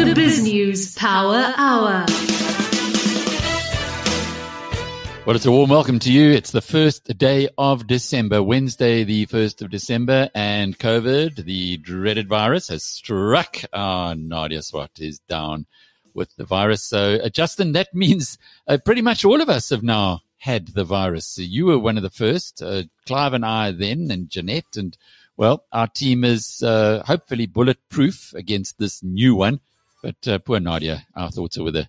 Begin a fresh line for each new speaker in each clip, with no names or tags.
The BizNews Power Hour.
Well, it's a warm welcome to you. It's the first day of December, Wednesday, the 1st of December, and COVID, the dreaded virus, has struck. Ah, Nadia Swart is down with the virus. So, uh, Justin, that means uh, pretty much all of us have now had the virus. So you were one of the first, uh, Clive and I then, and Jeanette, and well, our team is uh, hopefully bulletproof against this new one. But uh, poor Nadia, our thoughts are with her.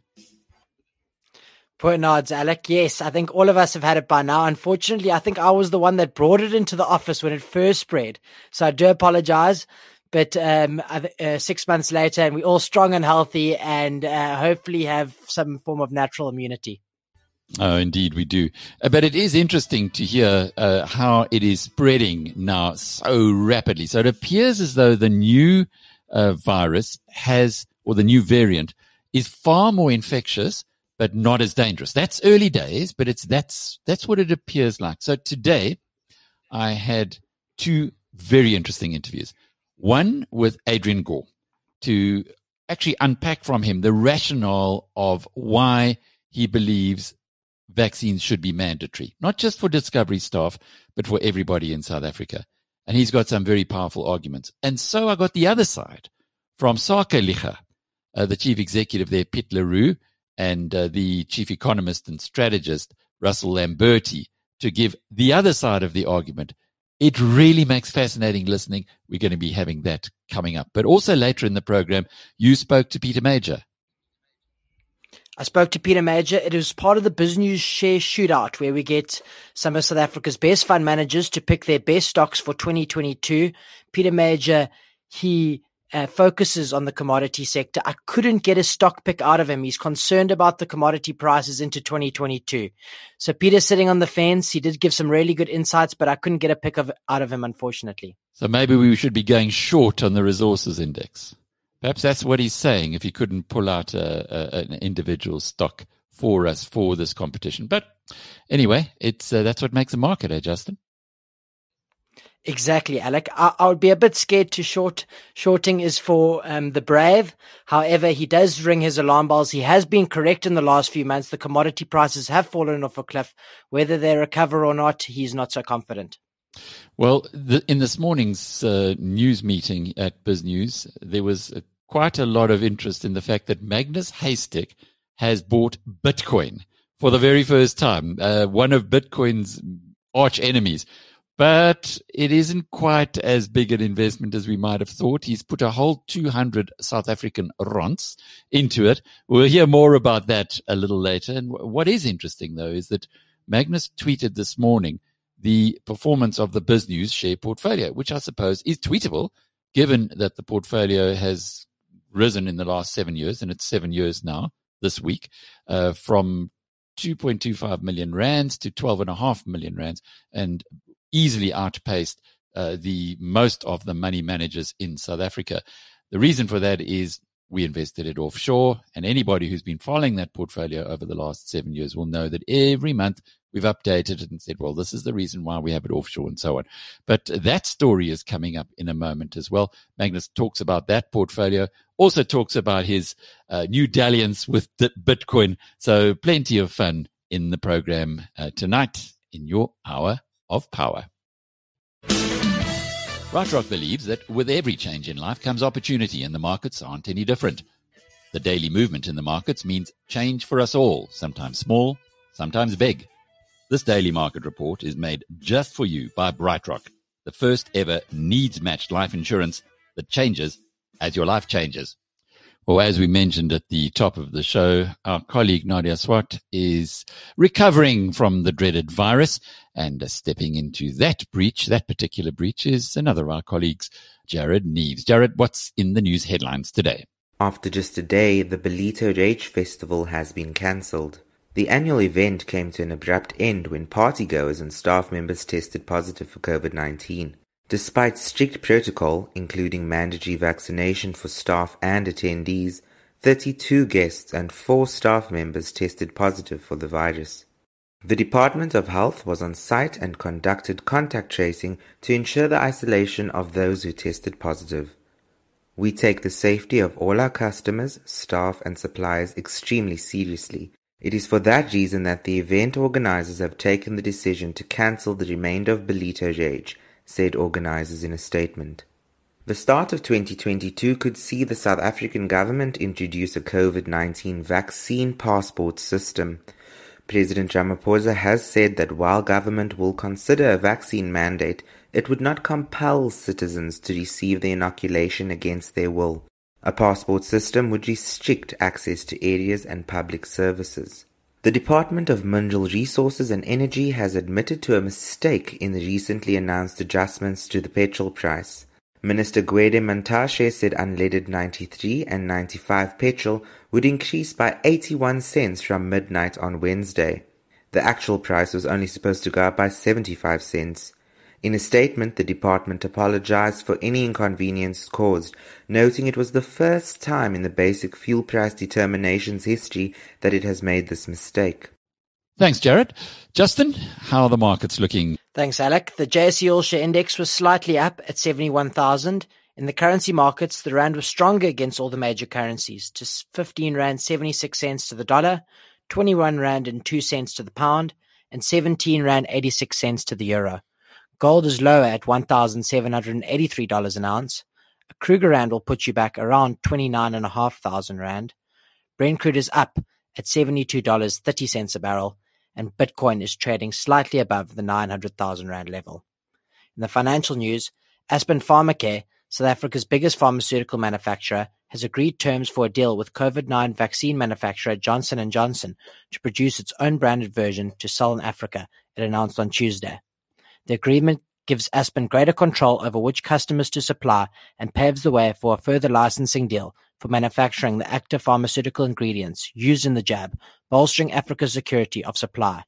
Poor nods, Alec. Yes, I think all of us have had it by now. Unfortunately, I think I was the one that brought it into the office when it first spread. So I do apologize. But um, uh, six months later, and we're all strong and healthy, and uh, hopefully have some form of natural immunity.
Oh, indeed, we do. Uh, but it is interesting to hear uh, how it is spreading now so rapidly. So it appears as though the new uh, virus has, or the new variant, is far more infectious, but not as dangerous. That's early days, but it's that's that's what it appears like. So today, I had two very interesting interviews. One with Adrian Gore to actually unpack from him the rationale of why he believes vaccines should be mandatory, not just for Discovery staff, but for everybody in South Africa. And he's got some very powerful arguments. And so I got the other side from Sakeliga, uh, the chief executive there, Piet le Roux, and uh, the chief economist and strategist, Russell Lamberti, to give the other side of the argument. It really makes fascinating listening. We're going to be having that coming up. But also later in the program, you spoke to Peter Major,
I spoke to Peter Major. It was part of the BizNews Share Shootout where we get some of South Africa's best fund managers to pick their best stocks for 2022. Peter Major, he uh, focuses on the commodity sector. I couldn't get a stock pick out of him. He's concerned about the commodity prices into 2022. So Peter's sitting on the fence. He did give some really good insights, but I couldn't get a pick of, out of him, unfortunately.
So maybe we should be going short on the resources index. Perhaps that's what he's saying. If he couldn't pull out a, a, an individual stock for us for this competition, but anyway, it's uh, that's what makes a market, eh, Justin?
Exactly, Alec. I, I, would be a bit scared to short. Shorting is for um, the brave. However, he does ring his alarm bells. He has been correct in the last few months. The commodity prices have fallen off a cliff. Whether they recover or not, he's not so confident.
Well, the, in this morning's uh, news meeting at BizNews, there was a quite a lot of interest in the fact that Magnus Heystek has bought Bitcoin for the very first time, uh, one of Bitcoin's arch enemies. But it isn't quite as big an investment as we might have thought. He's put a whole 200 South African rands into it. We'll hear more about that a little later. And what is interesting, though, is that Magnus tweeted this morning the performance of the BizNews share portfolio, which I suppose is tweetable, given that the portfolio has risen in the last seven years, and it's seven years now this week, uh, from 2.25 million rands to 12.5 million rands, and easily outpaced uh, the most of the money managers in South Africa. The reason for that is we invested it offshore, and anybody who's been following that portfolio over the last seven years will know that every month we've updated it and said, well, this is the reason why we have it offshore and so on. But that story is coming up in a moment as well. Magnus talks about that portfolio, also talks about his uh, new dalliance with Bitcoin. So plenty of fun in the program uh, tonight in your hour of power. BrightRock believes that with every change in life comes opportunity, and the markets aren't any different. The daily movement in the markets means change for us all, sometimes small, sometimes big. This daily market report is made just for you by BrightRock, the first ever needs matched life insurance that changes as your life changes. Well, as we mentioned at the top of the show, our colleague Nadia Swart is recovering from the dreaded virus and stepping into that breach, that particular breach is another of our colleagues, Jared Neves. Jared, what's in the news headlines today?
After just a day, the Ballito Rage Festival has been cancelled. The annual event came to an abrupt end when partygoers and staff members tested positive for COVID-19. Despite strict protocol, including mandatory vaccination for staff and attendees, 32 guests and 4 staff members tested positive for the virus. The Department of Health was on site and conducted contact tracing to ensure the isolation of those who tested positive. We take the safety of all our customers, staff, and suppliers extremely seriously. It is for that reason that the event organizers have taken the decision to cancel the remainder of Ballito Rage, said organizers in a statement. The start of 2022 could see the South African government introduce a COVID-19 vaccine passport system. President Ramaphosa has said that while government will consider a vaccine mandate, it would not compel citizens to receive the inoculation against their will. A passport system would restrict access to areas and public services. The Department of Mineral Resources and Energy has admitted to a mistake in the recently announced adjustments to the petrol price. Minister Gwede Mantashe said unleaded 93 and 95 petrol would increase by 81 cents from midnight on Wednesday. The actual price was only supposed to go up by 75 cents. In a statement, the department apologized for any inconvenience caused, noting it was the first time in the basic fuel price determination's history that it has made this mistake.
Thanks, Jared. Justin, how are the markets looking?
Thanks, Alec. The JSE All Share Index was slightly up at 71,000. In the currency markets, the rand was stronger against all the major currencies to 15 rand 76 cents to the dollar, 21 rand and 2 cents to the pound, and 17 rand 86 cents to the euro. Gold is lower at $1,783 an ounce. A Kruger rand will put you back around 29,500 rand. Brent crude is up at $72.30 a barrel and Bitcoin is trading slightly above the 900,000 rand level. In the financial news, Aspen Pharmacare, South Africa's biggest pharmaceutical manufacturer, has agreed terms for a deal with COVID-19 vaccine manufacturer Johnson & Johnson to produce its own branded version to sell in Africa, it announced on Tuesday. The agreement gives Aspen greater control over which customers to supply and paves the way for a further licensing deal for manufacturing the active pharmaceutical ingredients used in the jab, bolstering Africa's security of supply.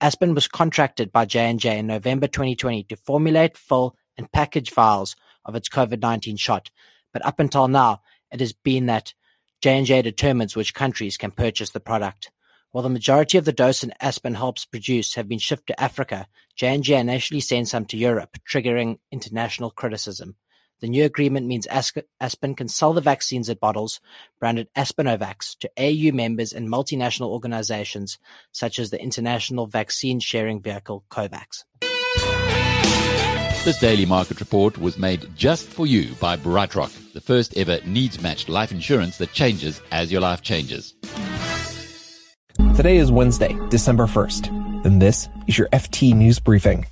Aspen was contracted by J&J in November 2020 to formulate, fill, and package vials of its COVID-19 shot, but up until now, it has been that J&J determines which countries can purchase the product. While the majority of the dose in Aspen helps produce have been shipped to Africa, J&J initially sent some to Europe, triggering international criticism. The new agreement means Aspen can sell the vaccines it bottles, branded Aspenovax, to AU members and multinational organizations such as the international vaccine sharing vehicle COVAX.
This daily market report was made just for you by BrightRock, the first ever needs matched life insurance that changes as your life changes.
Today is Wednesday, December 1st, and this is your FT News Briefing.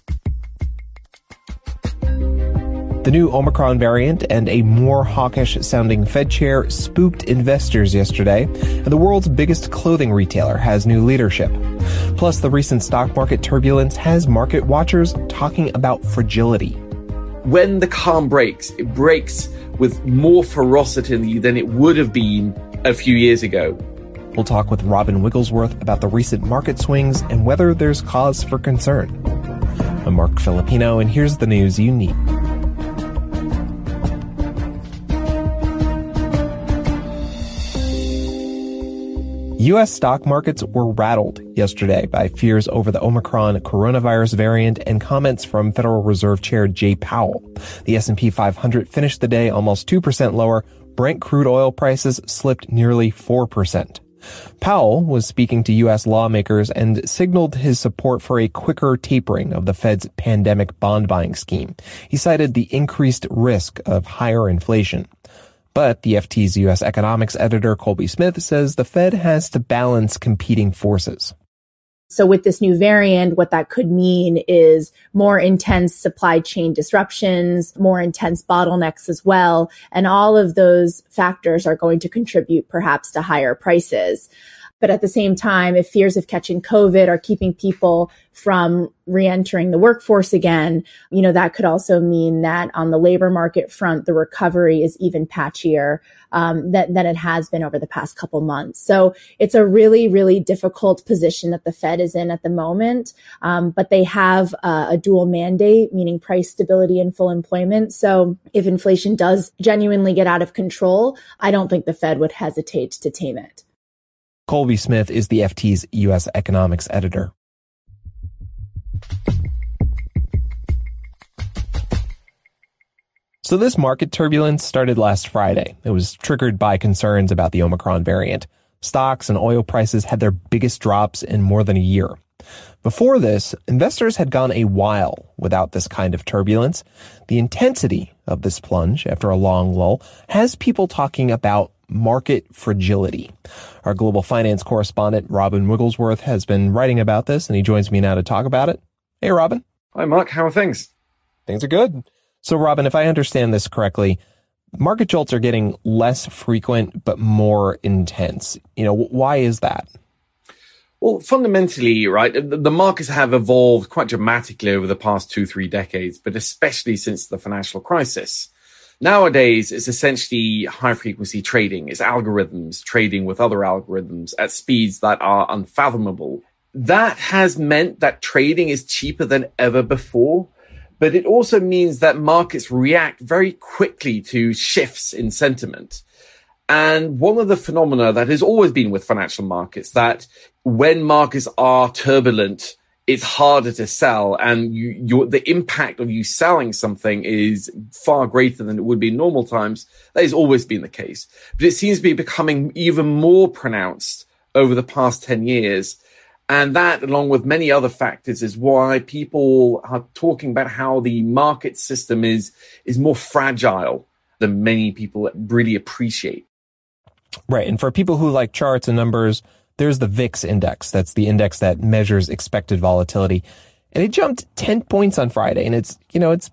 The new Omicron variant and a more hawkish sounding Fed chair spooked investors yesterday, and the world's biggest clothing retailer has new leadership. Plus, the recent stock market turbulence has market watchers talking about fragility.
When the calm breaks, it breaks with more ferocity than it would have been a few years ago.
We'll talk with Robin Wigglesworth about the recent market swings and whether there's cause for concern. I'm Marc Filippino, and here's the news you need. U.S. stock markets were rattled yesterday by fears over the Omicron coronavirus variant and comments from Federal Reserve Chair Jay Powell. The S&P 500 finished the day almost 2% lower. Brent crude oil prices slipped nearly 4%. Powell was speaking to U.S. lawmakers and signaled his support for a quicker tapering of the Fed's pandemic bond buying scheme. He cited the increased risk of higher inflation. But the FT's U.S. economics editor Colby Smith says the Fed has to balance competing forces.
So with this new variant, what that could mean is more intense supply chain disruptions, more intense bottlenecks as well. And all of those factors are going to contribute perhaps to higher prices. But at the same time, if fears of catching COVID are keeping people from re-entering the workforce again, you know, that could also mean that on the labor market front, the recovery is even patchier um, than, than it has been over the past couple months. So it's a really, really difficult position that the Fed is in at the moment. Um, but they have a dual mandate, meaning price stability and full employment. So if inflation does genuinely get out of control, I don't think the Fed would hesitate to tame it.
Colby Smith is the FT's U.S. economics editor. So this market turbulence started last Friday. It was triggered by concerns about the Omicron variant. Stocks and oil prices had their biggest drops in more than a year. Before this, investors had gone a while without this kind of turbulence. The intensity of this plunge after a long lull has people talking about market fragility. Our global finance correspondent, Robin Wigglesworth, has been writing about this and he joins me now to talk about it. Hey, Robin.
Hi, Mark. How are things?
Things are good. So, Robin, if I understand this correctly, market jolts are getting less frequent but more intense. You know, why is that?
Well, fundamentally, right, the markets have evolved quite dramatically over the past two, three decades, but especially since the financial crisis. Nowadays, it's essentially high frequency trading. It's algorithms trading with other algorithms at speeds that are unfathomable. That has meant that trading is cheaper than ever before, but it also means that markets react very quickly to shifts in sentiment. And one of the phenomena that has always been with financial markets that when markets are turbulent, it's harder to sell and you, your, the impact of you selling something is far greater than it would be in normal times. That has always been the case, but it seems to be becoming even more pronounced over the past 10 years. And that, along with many other factors, is why people are talking about how the market system is, is more fragile than many people really appreciate.
Right. And for people who like charts and numbers, there's the VIX index. That's the index that measures expected volatility. And it jumped 10 points on Friday. And it's, you know, it's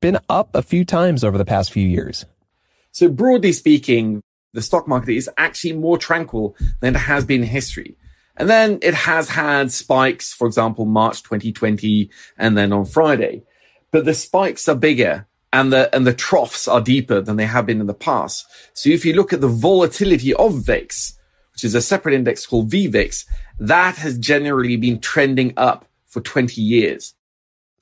been up a few times over the past few years.
So broadly speaking, the stock market is actually more tranquil than it has been in history. And then it has had spikes, for example, March 2020 and then on Friday. But the spikes are bigger and the and the troughs are deeper than they have been in the past. So if you look at the volatility of VIX, which is a separate index called VVIX, that has generally been trending up for 20 years.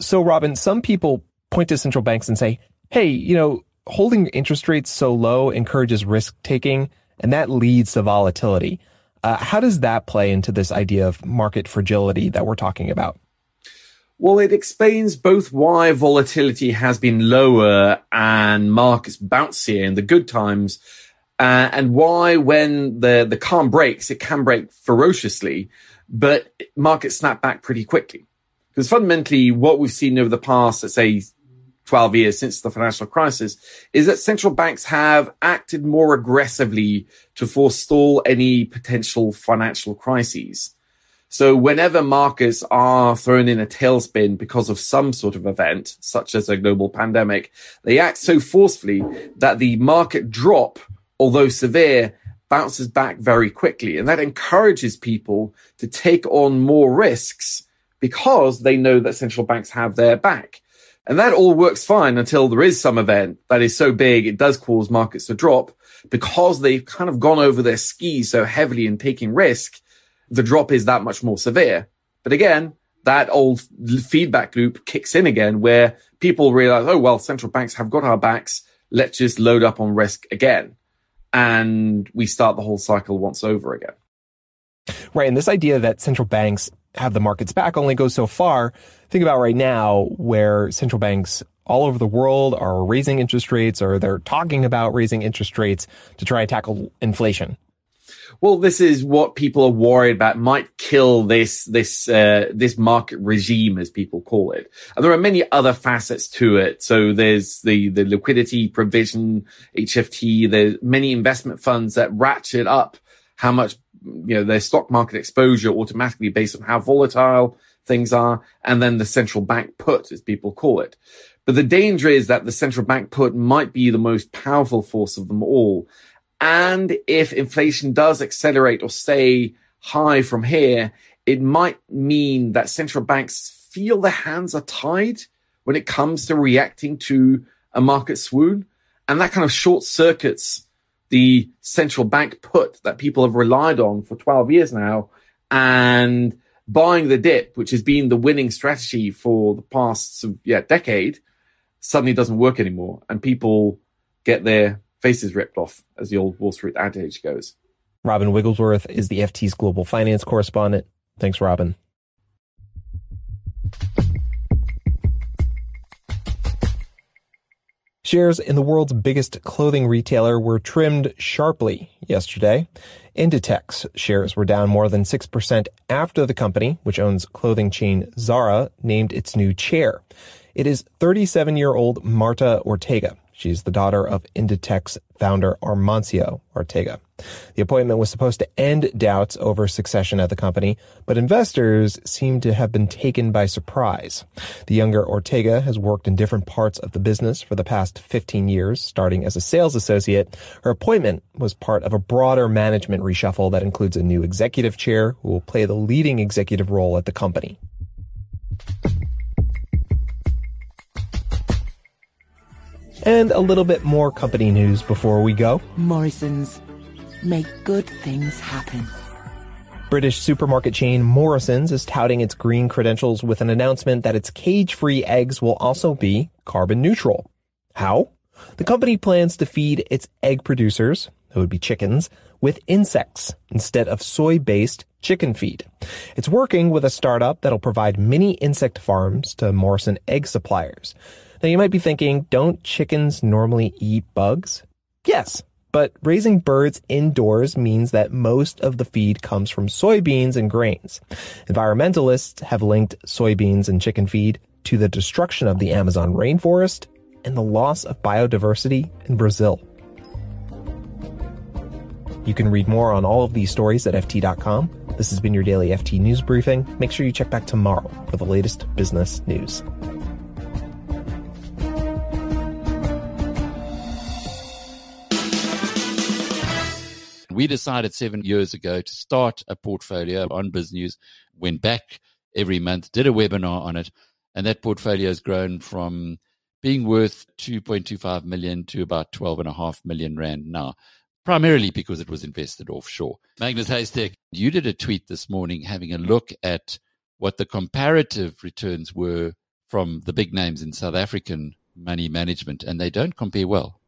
So Robin, some people point to central banks and say, "Hey, you know, holding interest rates so low encourages risk taking, and that leads to volatility." Uh, how does that play into this idea of market fragility that we're talking about?
Well, it explains both why volatility has been lower and markets bouncier in the good times, uh, and why when the, the calm breaks, it can break ferociously, but markets snap back pretty quickly. Because fundamentally, what we've seen over the past, let's say, 12 years since the financial crisis is that central banks have acted more aggressively to forestall any potential financial crises. So whenever markets are thrown in a tailspin because of some sort of event, such as a global pandemic, they act so forcefully that the market drop, although severe, bounces back very quickly. And that encourages people to take on more risks because they know that central banks have their back. And that all works fine until there is some event that is so big it does cause markets to drop because they've kind of gone over their skis so heavily in taking risk the drop is that much more severe. But again, that old feedback loop kicks in again where people realize, oh, well, central banks have got our backs. Let's just load up on risk again. And we start the whole cycle once over again.
Right. And this idea that central banks have the markets back only goes so far. Think about right now where central banks all over the world are raising interest rates or they're talking about raising interest rates to try and tackle inflation
well, this is what people are worried about might kill this, this, uh, this market regime, as people call it. And there are many other facets to it. So there's the, the liquidity provision, HFT, there's many investment funds that ratchet up how much, you know, their stock market exposure automatically based on how volatile things are. And then the central bank put, as people call it. But the danger is that the central bank put might be the most powerful force of them all. And if inflation does accelerate or stay high from here, it might mean that central banks feel their hands are tied when it comes to reacting to a market swoon. And that kind of short circuits the central bank put that people have relied on for 12 years now and buying the dip, which has been the winning strategy for the past yeah, decade, suddenly doesn't work anymore. And people get their faces ripped off, as the old Wall Street adage goes.
Robin Wigglesworth is the FT's global finance correspondent. Thanks, Robin. Shares in the world's biggest clothing retailer were trimmed sharply yesterday. Inditex shares were down more than 6% after the company, which owns clothing chain Zara, named its new chair. It is 37 year old Marta Ortega. She's the daughter of Inditex founder Amancio Ortega. The appointment was supposed to end doubts over succession at the company, but investors seem to have been taken by surprise. The younger Ortega has worked in different parts of the business for the past 15 years, starting as a sales associate. Her appointment was part of a broader management reshuffle that includes a new executive chair who will play the leading executive role at the company. And a little bit more company news before we go.
Morrison's. Make good things happen.
British supermarket chain Morrison's is touting its green credentials with an announcement that its cage-free eggs will also be carbon neutral. How? The company plans to feed its egg producers, who would be chickens, with insects instead of soy-based chicken feed. It's working with a startup that'll provide mini insect farms to Morrison egg suppliers. Now you might be thinking, don't chickens normally eat bugs? Yes, but raising birds indoors means that most of the feed comes from soybeans and grains. Environmentalists have linked soybeans and chicken feed to the destruction of the Amazon rainforest and the loss of biodiversity in Brazil. You can read more on all of these stories at FT.com. This has been your daily FT News Briefing. Make sure you check back tomorrow for the latest business news.
We decided seven years ago to start a portfolio on BizNews, went back every month, did a webinar on it, and that portfolio has grown from being worth 2.25 million to about 12.5 million rand now, primarily because it was invested offshore. Magnus Heystek, you did a tweet this morning having a look at what the comparative returns were from the big names in South African money management, and they don't compare well.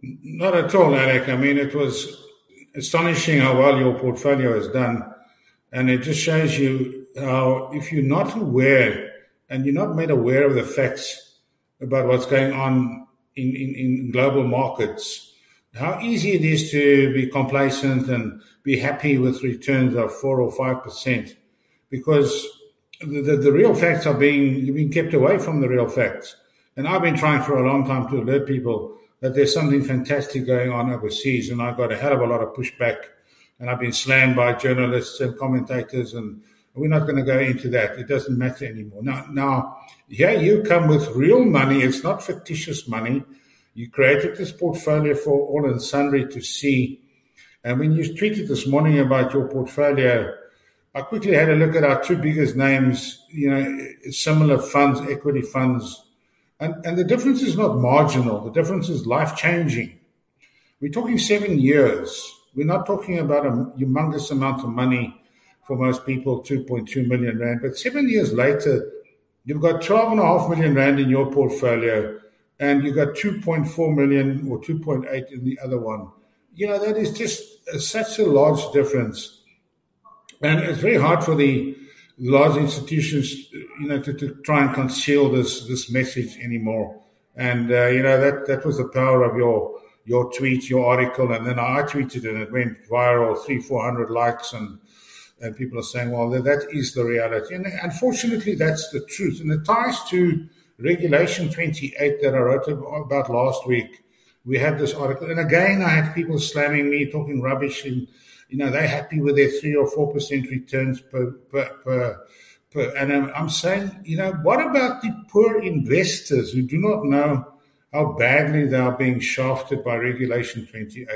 Not at all, Alec. I mean, it was astonishing how well your portfolio has done. And it just shows you how, if you're not aware and you're not made aware of the facts about what's going on in, in, in global markets, how easy it is to be complacent and be happy with returns of four or five percent because the, the, the, real facts are being you're being kept away from the real facts. And I've been trying for a long time to alert people that there's something fantastic going on overseas. And I got a hell of a lot of pushback. And I've been slammed by journalists and commentators. And we're not going to go into that. It doesn't matter anymore. Now, now, here you come with real money. It's not fictitious money. You created this portfolio for all and sundry to see. And when you tweeted this morning about your portfolio, I quickly had a look at our two biggest names, you know, similar funds, equity funds, and, and the difference is not marginal, the difference is life changing. We're talking seven years. We're not talking about a humongous amount of money for most people, 2.2 million Rand. But seven years later, you've got 12.5 million Rand in your portfolio and you've got 2.4 million or 2.8 in the other one. You know, that is just uh, such a large difference. And it's very hard for the large institutions, you know, to, to try and conceal this this message anymore. And uh, you know that that was the power of your your tweet, your article, and then I tweeted and it went viral, three four hundred likes, and and people are saying, well, that is the reality, and unfortunately, that's the truth, and it ties to Regulation 28 that I wrote about last week. We had this article, and again, I had people slamming me, talking rubbish in you know, they're happy with their three or four percent returns per per per. and I'm, saying, you know, what about the poor investors who do not know how badly they are being shafted by Regulation 28?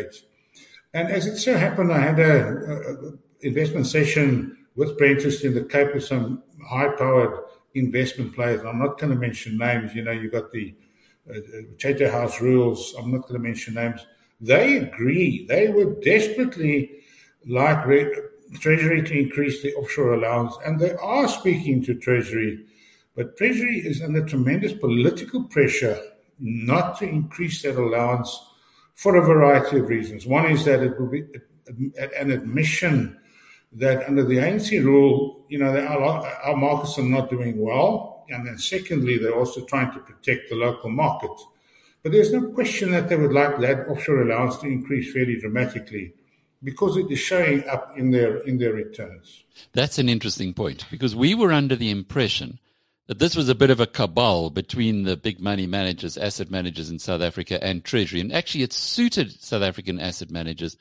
And as it so happened, I had a, a investment session with Brentist in the Cape with some high-powered investment players. I'm not going to mention names. You know, you got the uh, Chatham House rules. I'm not going to mention names. They agree. They were desperately like Treasury to increase the offshore allowance, and they are speaking to Treasury, but Treasury is under tremendous political pressure not to increase that allowance for a variety of reasons. One is that it will be an admission that under the ANC rule, you know, our, our markets are not doing well. And then secondly, they're also trying to protect the local market. But there's no question that they would like that offshore allowance to increase fairly dramatically because it is showing up in their in their returns.
That's an interesting point because we were under the impression that this was a bit of a cabal between the big money managers, asset managers in South Africa and Treasury. And actually, it suited South African asset managers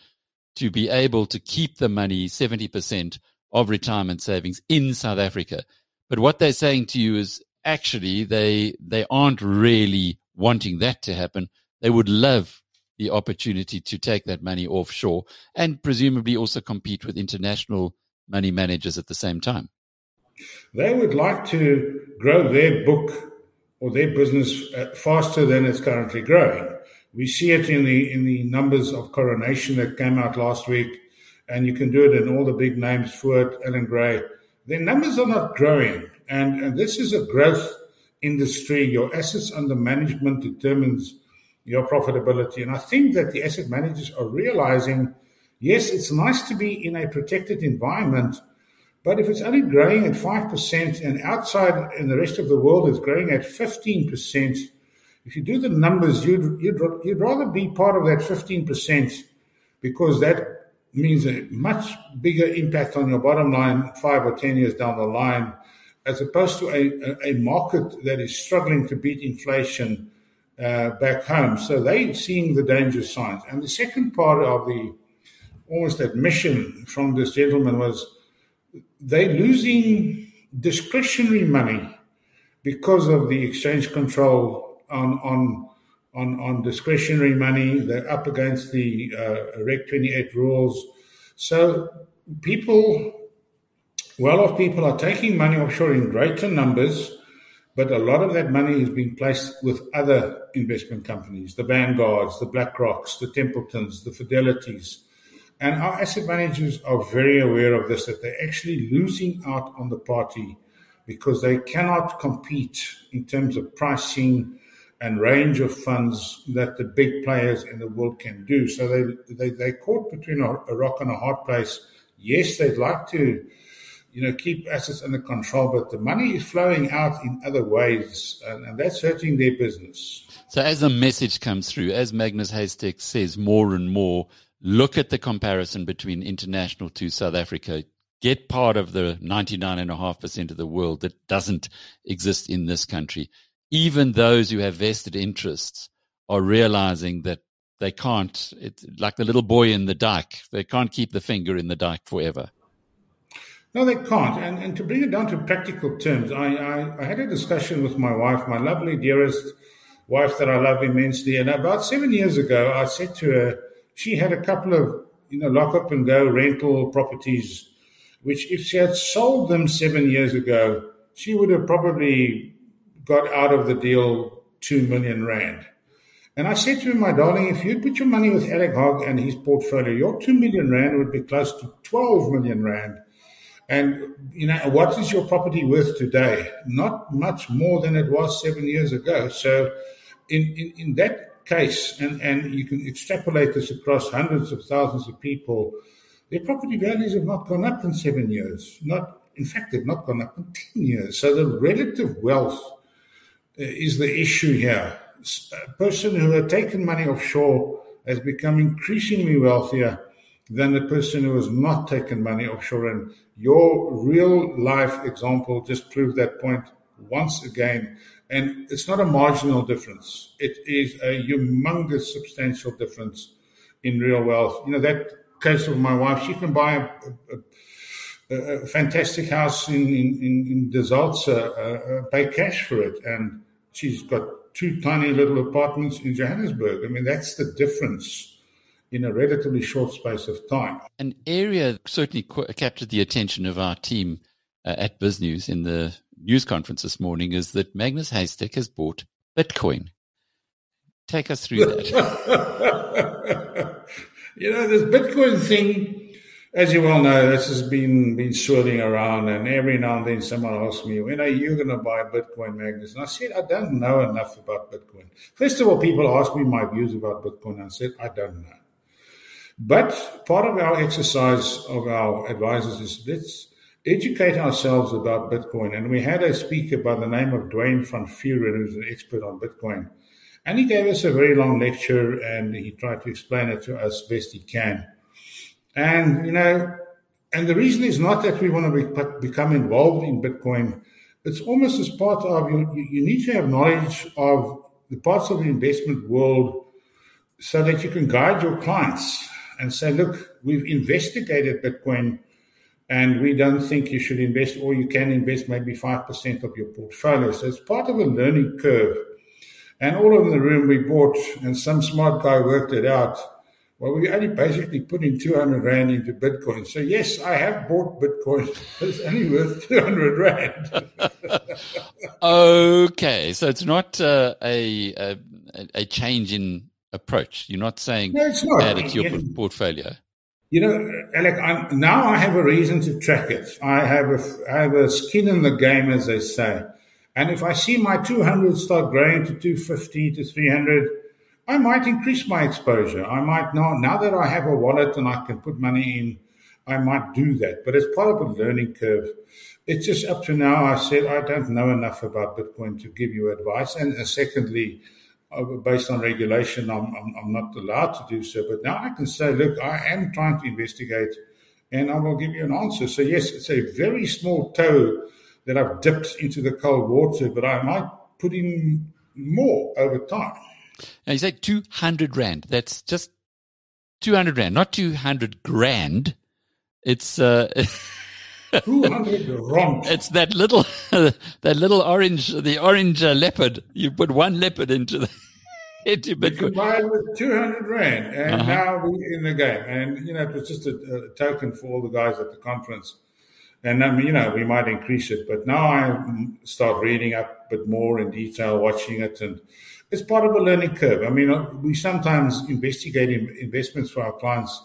to be able to keep the money, 70% of retirement savings in South Africa. But what they're saying to you is actually they, they aren't really wanting that to happen. They would love the opportunity to take that money offshore and presumably also compete with international money managers at the same time.
They would like to grow their book or their business uh, faster than it's currently growing. We see it in the in the numbers of Coronation that came out last week, and you can do it in all the big names: Foord, Allan Gray. Their numbers are not growing, and, and this is a growth industry. Your assets under management determines your profitability, and I think that the asset managers are realizing, yes, it's nice to be in a protected environment but if it's only growing at 5% and outside in the rest of the world it's growing at 15%, if you do the numbers, you'd, you'd, you'd rather be part of that 15% because that means a much bigger impact on your bottom line five or 10 years down the line, as opposed to a, a market that is struggling to beat inflation uh, back home. So they're seeing the danger signs. And the second part of the almost admission from this gentleman was they're losing discretionary money because of the exchange control on on on, on discretionary money. They're up against the uh, Reg 28 rules. So people, well-off people, are taking money offshore in greater numbers, but a lot of that money is being placed with other investment companies, the Vanguards, the BlackRocks, the Templetons, the Fidelities, and our asset managers are very aware of this, that they're actually losing out on the party because they cannot compete in terms of pricing and range of funds that the big players in the world can do. So they, they, they're caught between a, a rock and a hard place. Yes, they'd like to, you know, keep assets under control, but the money is flowing out in other ways, and, and that's hurting their business.
So as the message comes through, as Magnus Heystek says more and more, look at the comparison between international to South Africa. Get part of the 99.5% of the world that doesn't exist in this country. Even those who have vested interests are realizing that they can't, it's like the little boy in the dike, they can't keep the finger in the dike forever.
No, they can't. And, and to bring it down to practical terms, I, I, I had a discussion with my wife, my lovely, dearest wife that I love immensely. And about seven years ago, I said to her, she had a couple of you know lock up and go rental properties, which if she had sold them seven years ago, she would have probably got out of the deal two million rand. And I said to him, my darling, if you'd put your money with Alec Hogg and his portfolio, your two million rand would be close to twelve million rand. And you know what is your property worth today? Not much more than it was seven years ago. So, in in, in that case, and, and you can extrapolate this across hundreds of thousands of people, their property values have not gone up in seven years. Not, in fact, they've not gone up in 10 years. So the relative wealth uh, is the issue here. A person who had taken money offshore has become increasingly wealthier than the person who has not taken money offshore. And your real life example just proved that point once again. And it's not a marginal difference. It is a humongous, substantial difference in real wealth. You know, that case of my wife, she can buy a, a, a fantastic house in, in, in, in uh, uh, pay cash for it. And she's got two tiny little apartments in Johannesburg. I mean, that's the difference in a relatively short space of time.
An area certainly captured the attention of our team uh, at BizNews in the news conference this morning is that Magnus Heystek has bought Bitcoin. Take us through that.
you know, this Bitcoin thing, as you well know, this has been been swirling around, and every now and then someone asks me, "When are you going to buy Bitcoin, Magnus?" And I said, "I don't know enough about Bitcoin." First of all, people ask me my views about Bitcoin. I said, "I don't know." But part of our exercise of our advisors is let's educate ourselves about Bitcoin. And we had a speaker by the name of Dwayne van Vuuren, who's an expert on Bitcoin. And he gave us a very long lecture and he tried to explain it to us best he can. And, you know, and the reason is not that we want to be, become involved in Bitcoin. It's almost as part of you, you need to have knowledge of the parts of the investment world so that you can guide your clients and say, look, we've investigated Bitcoin and we don't think you should invest or you can invest maybe 5% of your portfolio. So it's part of a learning curve. And all in the room we bought, and some smart guy worked it out. Well, we only basically put in 200 Rand into Bitcoin. So, yes, I have bought Bitcoin. It's only worth 200 Rand.
okay. So it's not uh, a, a, a change in approach. You're not saying
no, it's not.
add it to your yeah. portfolio.
You know, Alec, I'm, now I have a reason to track it. I have a, I have a skin in the game, as they say. And if I see my 200 start growing to 250 to 300, I might increase my exposure. I might now, now that I have a wallet and I can put money in, I might do that. But it's part of a learning curve. It's just up to now. I said I don't know enough about Bitcoin to give you advice. And uh, secondly, based on regulation, I'm, I'm, I'm not allowed to do so. But now I can say, look, I am trying to investigate and I will give you an answer. So, yes, it's a very small toe that I've dipped into the cold water, but I might put in more over time.
Now you say 200 Rand. That's just 200 Rand, not 200 grand. It's, uh,
200 rand.
It's that little, that little orange, the orange uh, leopard. You put one leopard into the, into
Bitcoin. You buy it with 200 Rand. And uh-huh. now we're in the game. And, you know, it was just a, a token for all the guys at the conference and then you know we might increase it. But now I start reading up a bit more in detail, watching it, and it's part of a learning curve. I mean, uh, we sometimes investigate investments for our clients,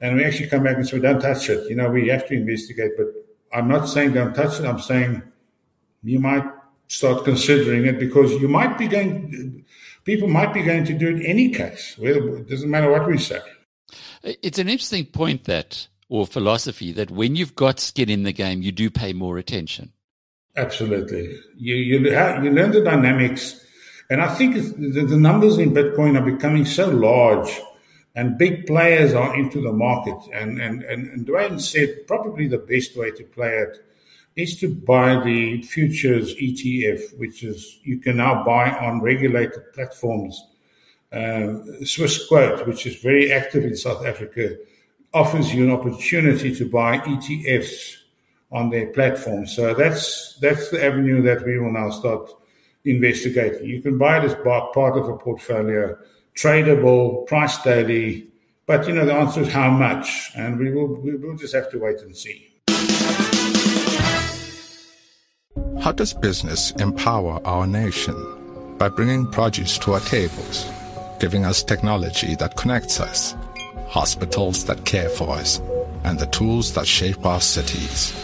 and we actually come back and say, "Don't touch it." You know, we have to investigate, but I'm not saying don't touch it. I'm saying you might start considering it because you might be going. People might be going to do it in any case. Well, It doesn't matter what we say.
It's an interesting point that or philosophy that when you've got skin in the game, you do pay more attention.
Absolutely. You, you, you learn the dynamics. And I think the, the numbers in Bitcoin are becoming so large and big players are into the market. And, and, and, and Dwayne said probably the best way to play it is to buy the futures ETF, which is you can now buy on regulated platforms. Uh, Swissquote, which is very active in South Africa, offers you an opportunity to buy ETFs on their platform. So that's that's the avenue that we will now start investigating. You can buy as part of a portfolio, tradable, price daily, but you know the answer is how much, and we will we will just have to wait and see.
How does business empower our nation? By bringing produce to our tables, giving us technology that connects us hospitals that care for us, and the tools that shape our cities.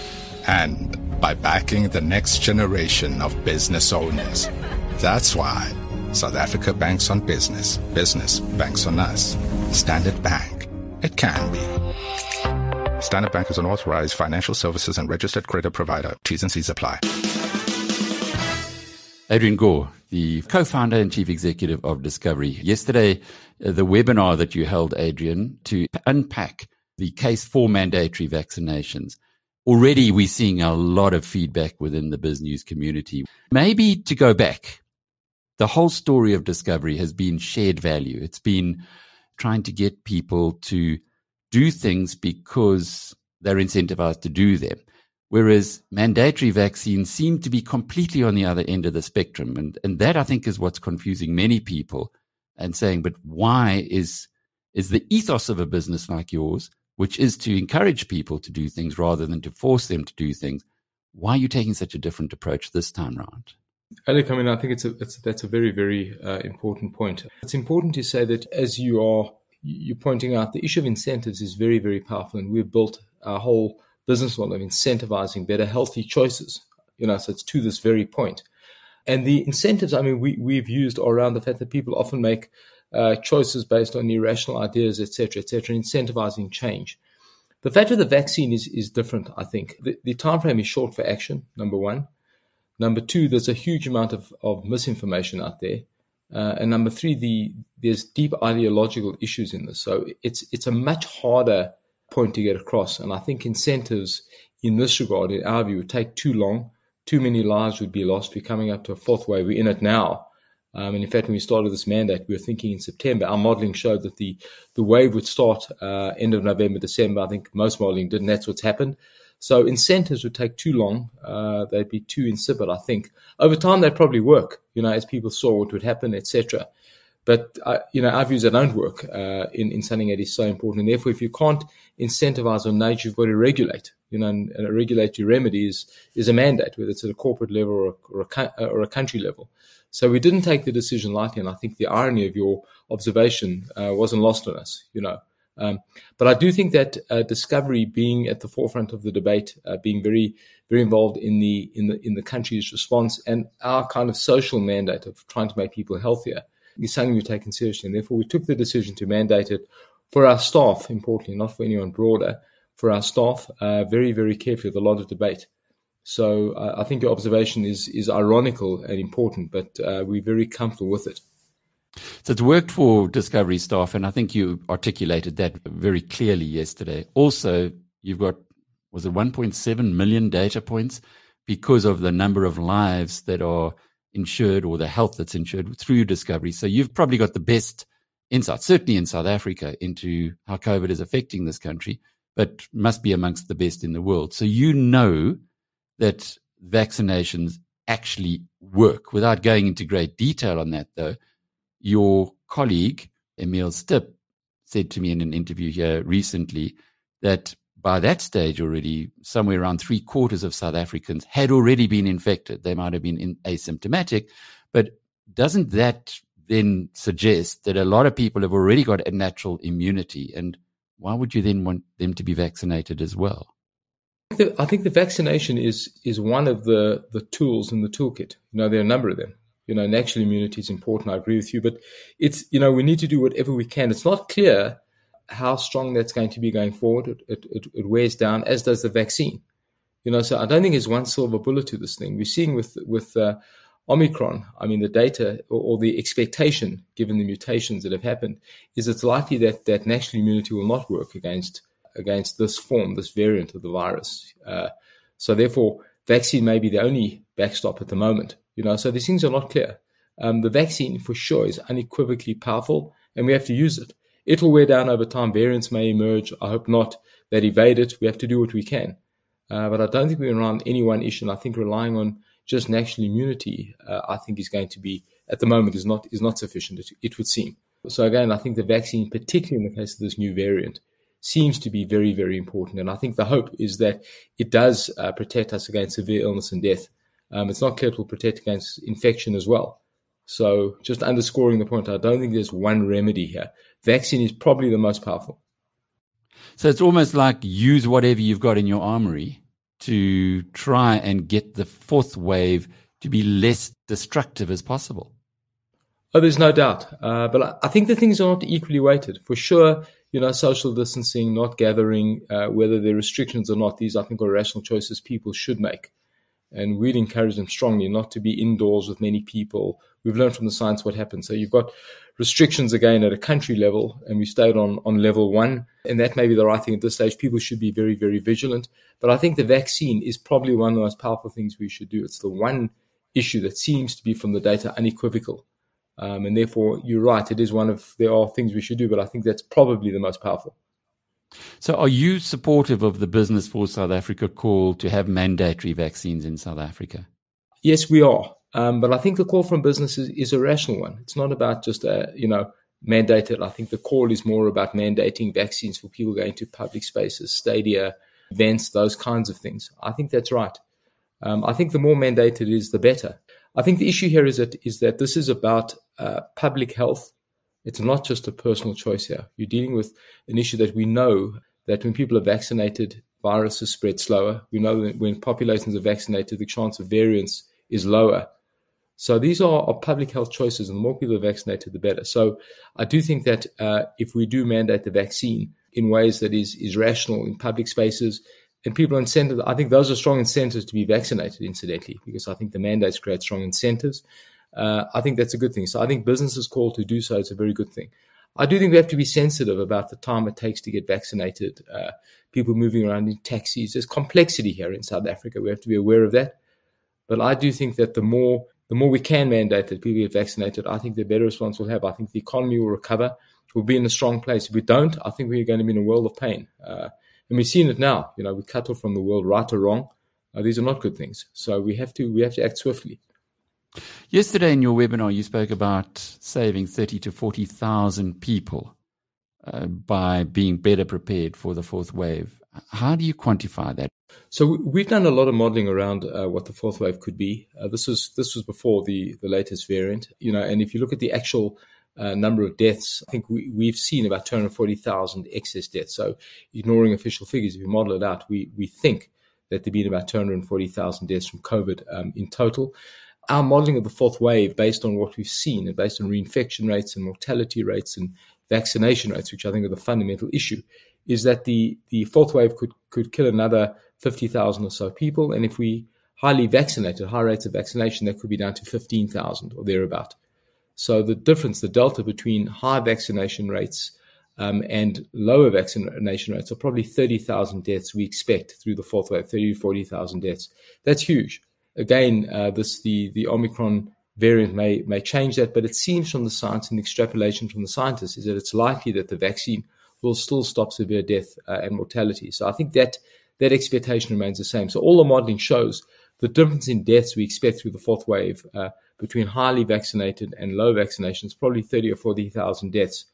And by backing the next generation of business owners. That's why South Africa banks on business. Business banks on us. Standard Bank. It can be. Standard Bank is an authorized financial services and registered credit provider. T's and C's apply.
Adrian Gore, the co-founder and chief executive of Discovery. Yesterday, uh, the webinar that you held, Adrian, to unpack the case for mandatory vaccinations. Already we're seeing a lot of feedback within the BizNews community. Maybe to go back, the whole story of Discovery has been shared value. It's been trying to get people to do things because they're incentivized to do them. Whereas mandatory vaccines seem to be completely on the other end of the spectrum. And, and that I think is what's confusing many people and saying, but why is, is the ethos of a business like yours, which is to encourage people to do things rather than to force them to do things, why are you taking such a different approach this time around?
Alec, I mean, I think it's a, it's, that's a very, very uh, important point. It's important to say that as you are you're pointing out, the issue of incentives is very, very powerful, and we've built our whole business model of incentivizing better, healthy choices. You know, so it's to this very point. And the incentives, I mean, we, we've used around the fact that people often make uh, choices based on irrational ideas, etc., etc., incentivizing change. The fact of the vaccine is, is different, I think. The, the time frame is short for action, number one. Number two, there's a huge amount of, of misinformation out there. Uh, and number three, the there's deep ideological issues in this. So it's it's a much harder point to get across. And I think incentives in this regard, in our view, would take too long. Too many lives would be lost. We're coming up to a fourth wave. We're in it now. Um, and in fact, when we started this mandate, we were thinking in September. Our modelling showed that the the wave would start uh, end of November, December. I think most modelling did, and that's what's happened. So incentives would take too long. Uh, they'd be too insipid. I think over time they'd probably work. You know, as people saw what would happen, etc. But uh, you know, our views they don't work uh, in in something that is so important. And therefore, if you can't incentivize on nature, you've got to regulate. You know, and, a regulatory remedy is is a mandate, whether it's at a corporate level or a, or a, or a country level. So we didn't take the decision lightly, and I think the irony of your observation uh, wasn't lost on us. You know, um, but I do think that uh, Discovery being at the forefront of the debate, uh, being very very involved in the in the in the country's response, and our kind of social mandate of trying to make people healthier is something we've taken seriously, and therefore we took the decision to mandate it for our staff, importantly, not for anyone broader, for our staff, uh, very very carefully with a lot of debate. So uh, I think your observation is is ironical and important, but uh, we're very comfortable with it.
So it's worked for Discovery staff, and I think you articulated that very clearly yesterday. Also, you've got was it 1.7 million data points because of the number of lives that are insured or the health that's insured through Discovery. So you've probably got the best insight, certainly in South Africa, into how COVID is affecting this country, but must be amongst the best in the world. So you know that vaccinations actually work. Without going into great detail on that, though, your colleague, Emil Stipp, said to me in an interview here recently that by that stage already, somewhere around three quarters of South Africans had already been infected. They might have been asymptomatic, but doesn't that then suggest that a lot of people have already got a natural immunity? And why would you then want them to be vaccinated as well?
I think the vaccination is is one of the the tools in the toolkit. You know, there are a number of them. You know, natural immunity is important. I agree with you, but it's you know we need to do whatever we can. It's not clear how strong that's going to be going forward. It, it, it, wears down, as does the vaccine. You know, so I don't think there's one silver bullet to this thing. We're seeing with with uh, Omicron. I mean, the data or, or, the expectation, given the mutations that have happened, is it's likely that that natural immunity will not work against against this form, this variant of the virus. Uh, so therefore, vaccine may be the only backstop at the moment. You know, so these things are not clear. Um, the vaccine, for sure, is unequivocally powerful, and we have to use it. It will wear down over time. Variants may emerge. I hope not. That evade it. We have to do what we can. Uh, but I don't think we're around any one issue. And I think relying on just natural immunity, uh, I think is going to be at the moment is not is not sufficient. It, it would seem. So again, I think the vaccine, particularly in the case of this new variant, seems to be very, very important. And I think the hope is that it does uh, protect us against severe illness and death. Um, it's not clear it will protect against infection as well. So just underscoring the point, I don't think there's one remedy here. Vaccine is probably the most powerful.
So it's almost like use whatever you've got in your armory to try and get the fourth wave to be less destructive as possible.
Oh, there's no doubt. Uh, but I think the things are not equally weighted. For sure, you know, social distancing, not gathering, uh, whether there are restrictions or not, these I think are rational choices people should make. And we'd encourage them strongly not to be indoors with many people. We've learned from the science what happens. So you've got restrictions again at a country level, and we stayed on, on level one. And that may be the right thing at this stage. People should be very, very vigilant. But I think the vaccine is probably one of the most powerful things we should do. It's the one issue that seems to be from the data unequivocal. Um, and therefore, you're right. It is one of there are things we should do, but I think that's probably the most powerful.
So, are you supportive of the Business for South Africa call to have mandatory vaccines in South Africa?
Yes, we are. Um, but I think the call from business is, is a rational one. It's not about just a, uh, you know mandated. I think the call is more about mandating vaccines for people going to public spaces, stadia, events, those kinds of things. I think that's right. Um, I think the more mandated is, the better. I think the issue here is that is that this is about uh, public health. It's not just a personal choice here. You're dealing with an issue that we know that when people are vaccinated, viruses spread slower. We know that when populations are vaccinated, the chance of variants is lower. So these are, are public health choices, and the more people are vaccinated, the better. So I do think that uh, if we do mandate the vaccine in ways that is is rational in public spaces, and people are incented. I think those are strong incentives to be vaccinated, incidentally, because I think the mandates create strong incentives. Uh, I think that's a good thing. So I think businesses call to do so. It's a very good thing. I do think we have to be sensitive about the time it takes to get vaccinated. Uh, people moving around in taxis. There's complexity here in South Africa. We have to be aware of that. But I do think that the more the more we can mandate that people get vaccinated, I think the better response we'll have. I think the economy will recover. We'll be in a strong place. If we don't, I think we're going to be in a world of pain. Uh, and we've seen it now. You know, we cut off from the world, right or wrong. Uh, these are not good things. So we have to we have to act swiftly.
Yesterday in your webinar, you spoke about saving 30 to 40,000 people uh, by being better prepared for the fourth wave. How do you quantify that?
So we've done a lot of modeling around uh, what the fourth wave could be. Uh, this was this was before the the latest variant, you know. And if you look at the actual uh, number of deaths, I think we, we've seen about 240,000 excess deaths. So ignoring official figures, if you model it out, we we think that there've been about 240,000 deaths from COVID um, in total our modeling of the fourth wave, based on what we've seen and based on reinfection rates and mortality rates and vaccination rates, which I think are the fundamental issue, is that the, the fourth wave could, could kill another 50,000 or so people. And if we highly vaccinated, high rates of vaccination, that could be down to 15,000 or thereabout. So the difference, the delta between high vaccination rates um, and lower vaccination rates are probably 30,000 deaths we expect through the fourth wave, 30 to 40,000 deaths. That's huge again, uh, this the the Omicron variant may may change that, but it seems from the science and the extrapolation from the scientists is that it's likely that the vaccine will still stop severe death uh, and mortality. So I think that that expectation remains the same. So all the modeling shows the difference in deaths we expect through the fourth wave uh, between highly vaccinated and low vaccinations, probably 30 or 40,000 deaths.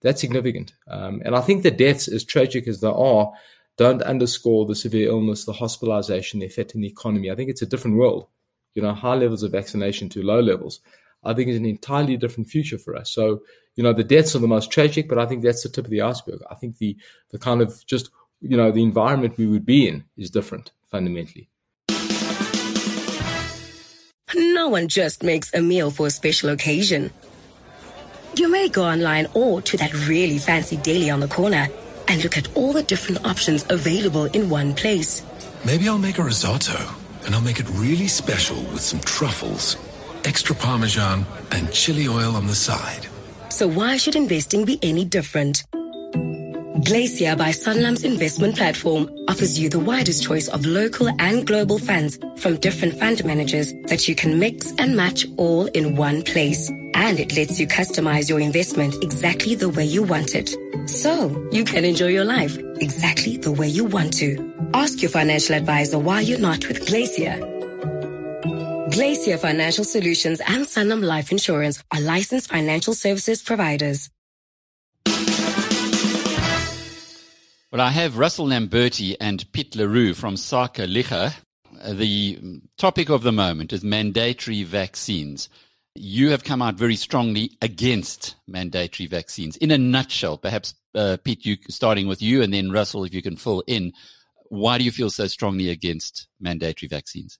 That's significant. Um, and I think the deaths, as tragic as they are, don't underscore the severe illness, the hospitalization, the effect in the economy. I think it's a different world. You know, high levels of vaccination to low levels. I think it's an entirely different future for us. So, you know, the deaths are the most tragic, but I think that's the tip of the iceberg. I think the the kind of just you know the environment we would be in is different fundamentally.
No one just makes a meal for a special occasion. You may go online or to that really fancy deli on the corner and look at all the different options available in one place.
Maybe I'll make a risotto and I'll make it really special with some truffles, extra parmesan, and chili oil on the side.
So why should investing be any different? Glacier by Sanlam's investment platform offers you the widest choice of local and global funds from different fund managers that you can mix and match all in one place. And it lets you customize your investment exactly the way you want it. So you can enjoy your life exactly the way you want to. Ask your financial advisor why you're not with Glacier. Glacier Financial Solutions and Sanlam Life Insurance are licensed financial services providers.
Well, I have Russell Lamberti and Piet le Roux from Sakeliga. Uh, the topic of the moment is mandatory vaccines. You have come out very strongly against mandatory vaccines. In a nutshell, perhaps, uh, Pete, you starting with you, and then Russell, if you can fill in. Why do you feel so strongly against mandatory vaccines?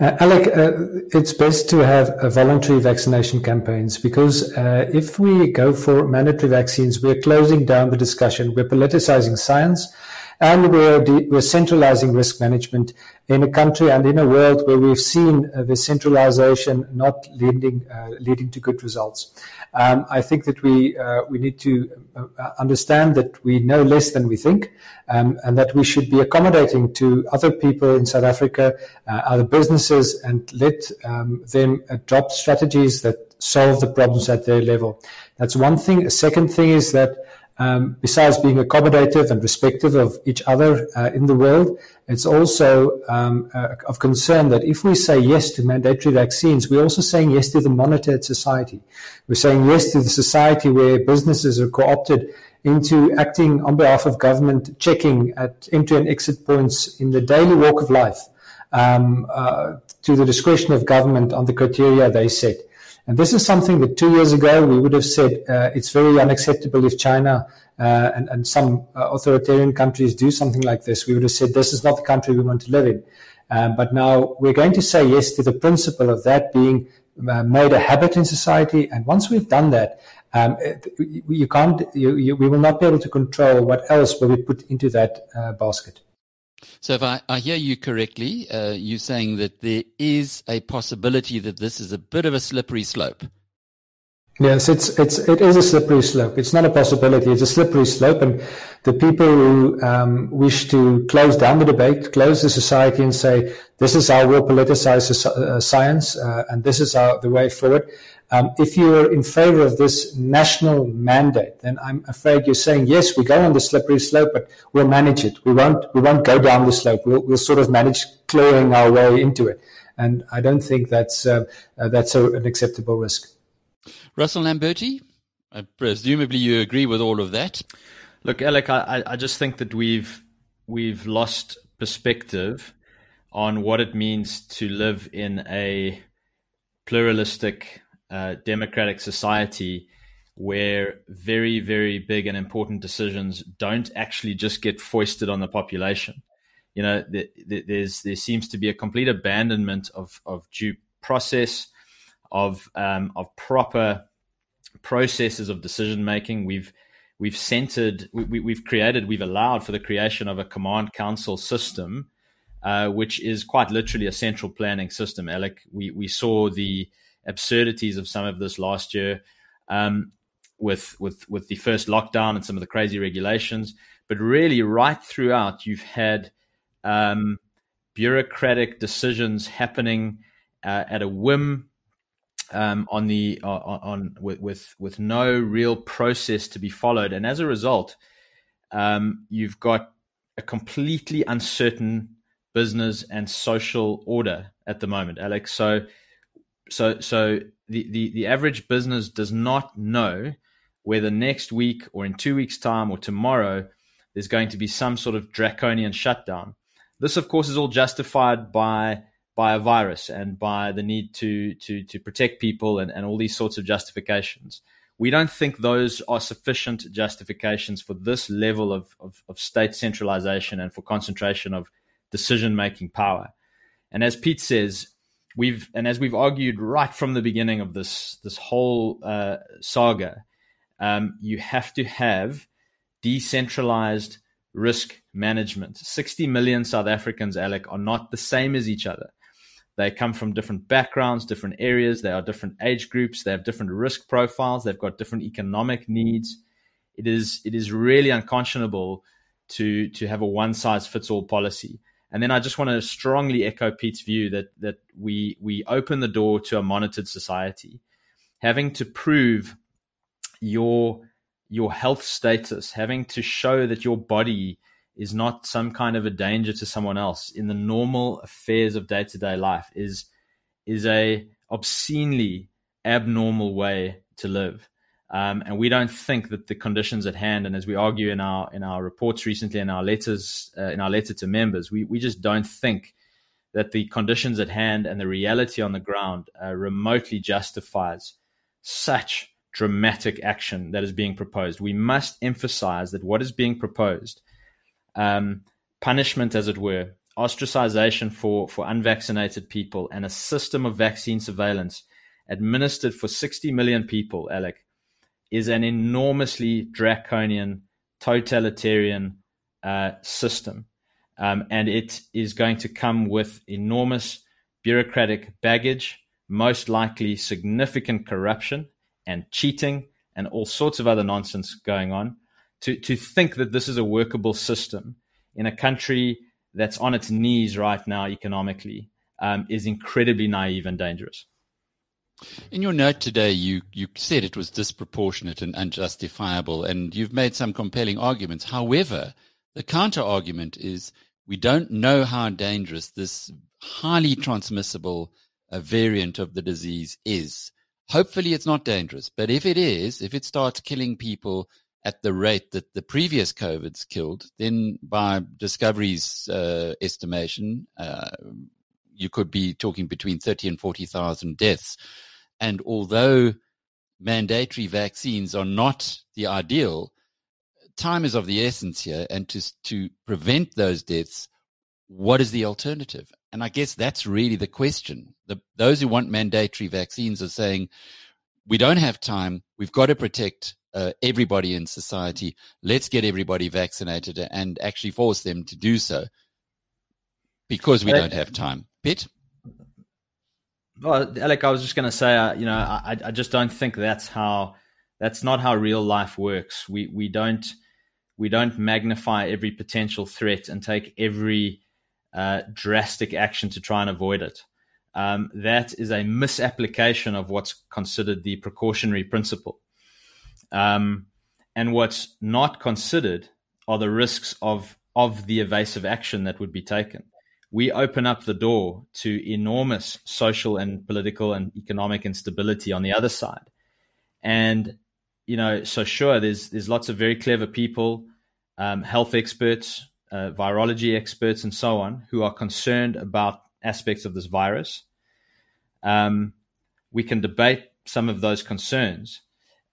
Uh, Alec, uh, it's best to have voluntary vaccination campaigns because uh, if we go for mandatory vaccines, we're closing down the discussion, we're politicizing science, and we're, we're centralizing risk management in a country and in a world where we've seen uh, the centralization not leading, uh, leading to good results. Um, I think that we uh, we need to uh, understand that we know less than we think, um, and that we should be accommodating to other people in South Africa, uh, other businesses, and let um, them adopt strategies that solve the problems at their level. That's one thing. A second thing is that um, besides being accommodative and respectful of each other uh, in the world, it's also um, uh, of concern that if we say yes to mandatory vaccines, we're also saying yes to the monitored society. We're saying yes to the society where businesses are co-opted into acting on behalf of government, checking at entry and exit points in the daily walk of life um, uh, to the discretion of government on the criteria they set. And this is something that two years ago we would have said uh, it's very unacceptable if China uh, and, and, some uh, authoritarian countries do something like this. We would have said this is not the country we want to live in. Um, but now we're going to say yes to the principle of that being uh, made a habit in society. And once we've done that, um, you can't, you, you, we will not be able to control what else will be put into that uh, basket.
So, if I, I hear you correctly, uh, you're saying that there is a possibility that this is a bit of a slippery slope.
Yes, it's it's it is a slippery slope. It's not a possibility. It's a slippery slope, and the people who um, wish to close down the debate, close the society, and say this is how we'll politicize uh, science, uh, and this is our, the way forward. Um, if you're in favor of this national mandate, then I'm afraid you're saying yes, we go on the slippery slope, but we'll manage it. We won't we won't go down the slope. We'll we'll sort of manage clawing our way into it, and I don't think that's uh, uh that's a, an acceptable risk.
Russell Lamberti, uh, presumably you agree with all of that.
Look, Alec, I, I just think that we've we've lost perspective on what it means to live in a pluralistic, uh, democratic society where very, very big and important decisions don't actually just get foisted on the population. You know, there's there seems to be a complete abandonment of of due process, of um, of proper processes of decision making. We've we've centered, we, we've created, we've allowed for the creation of a command council system, uh, which is quite literally a central planning system. Alec, we we saw the absurdities of some of this last year. Um, with with with the first lockdown and some of the crazy regulations, but really right throughout, you've had um, bureaucratic decisions happening uh, at a whim um, on the uh, on with, with with no real process to be followed, and as a result, um, you've got a completely uncertain business and social order at the moment, Alex. So, so, so the, the, the average business does not know whether next week or in two weeks' time or tomorrow there's going to be some sort of draconian shutdown. This, of course, is all justified by by a virus and by the need to to to protect people and, and all these sorts of justifications. We don't think those are sufficient justifications for this level of, of, of state centralization and for concentration of decision making power. And as Piet says, we've and as we've argued right from the beginning of this this whole uh, saga, um, you have to have decentralized risk management. 60 million South Africans, Alec, are not the same as each other. They come from different backgrounds, different areas. They are different age groups. They have different risk profiles. They've got different economic needs. It is it is really unconscionable to to have a one size fits all policy. And then I just want to strongly echo Piet's view that that we we open the door to a monitored society, having to prove your your health status, having to show that your body is not some kind of a danger to someone else in the normal affairs of day to day life is is a obscenely abnormal way to live. Um, and we don't think that the conditions at hand, and as we argue in our in our reports recently, in our letters, uh, in our letter to members, we we just don't think that the conditions at hand and the reality on the ground uh, remotely justifies such dramatic action that is being proposed. We must emphasize that what is being proposed um, punishment, as it were, ostracization for, for unvaccinated people, and a system of vaccine surveillance administered for 60 million people, Alec, is an enormously draconian, totalitarian uh, system. Um, and it is going to come with enormous bureaucratic baggage, most likely significant corruption and cheating and all sorts of other nonsense going on to, to think that this is a workable system in a country that's on its knees right now economically um, is incredibly naive and dangerous.
In your note today, you, you said it was disproportionate and unjustifiable, and you've made some compelling arguments. However, the counter argument is we don't know how dangerous this highly transmissible uh, variant of the disease is. Hopefully, it's not dangerous, but if it is, if it starts killing people at the rate that the previous COVID's killed, then by Discovery's uh, estimation, uh, you could be talking between 30 and 40,000 deaths. And although mandatory vaccines are not the ideal, time is of the essence here. And to, to prevent those deaths, what is the alternative? And I guess that's really the question. The, those who want mandatory vaccines are saying, we don't have time. We've got to protect uh, everybody in society. Let's get everybody vaccinated and actually force them to do so. because we don't have time. Piet?
Well, Alec, I was just going to say, uh, you know, I, I just don't think that's how that's not how real life works. We we don't we don't magnify every potential threat and take every uh, drastic action to try and avoid it. Um, that is a misapplication of what's considered the precautionary principle. Um, and what's not considered are the risks of of the evasive action that would be taken. We open up the door to enormous social and political and economic instability on the other side. And you know, so sure, there's there's lots of very clever people, um, health experts, uh, virology experts, and so on, who are concerned about aspects of this virus. Um, we can debate some of those concerns,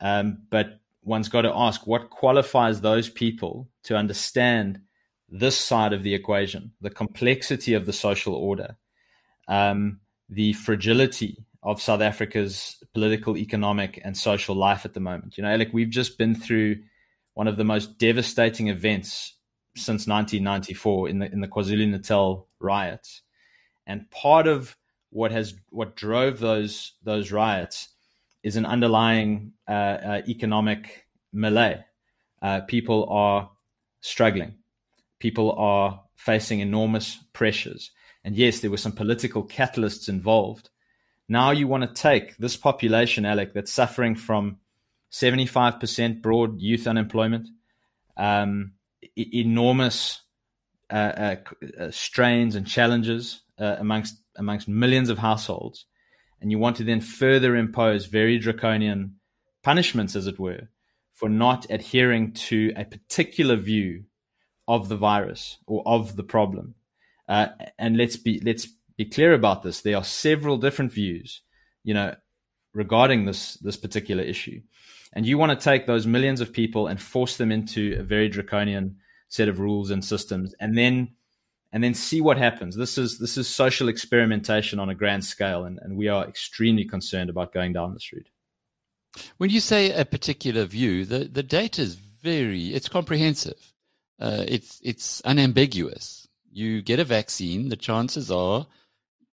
um, but one's got to ask what qualifies those people to understand this side of the equation, the complexity of the social order, um, the fragility of South Africa's political, economic, and social life at the moment. You know, Alec, we've just been through one of the most devastating events since 1994 in the in the KwaZulu Natal riots, and part of what has what drove those those riots is an underlying uh, uh, economic melee. Uh, people are struggling. People are facing enormous pressures. And yes, there were some political catalysts involved. Now you want to take this population, Alec, that's suffering from 75% broad youth unemployment, um, e- enormous uh, uh, uh, strains and challenges uh, amongst amongst millions of households, and you want to then further impose very draconian punishments, as it were, for not adhering to a particular view of the virus or of the problem. Uh, and let's be let's be clear about this. There are several different views, you know, regarding this this particular issue, and you want to take those millions of people and force them into a very draconian set of rules and systems, and then and then see what happens. This is this is social experimentation on a grand scale, and, and we are extremely concerned about going down this route.
When you say a particular view, the, the data is very it's comprehensive. Uh, it's it's unambiguous. You get a vaccine, the chances are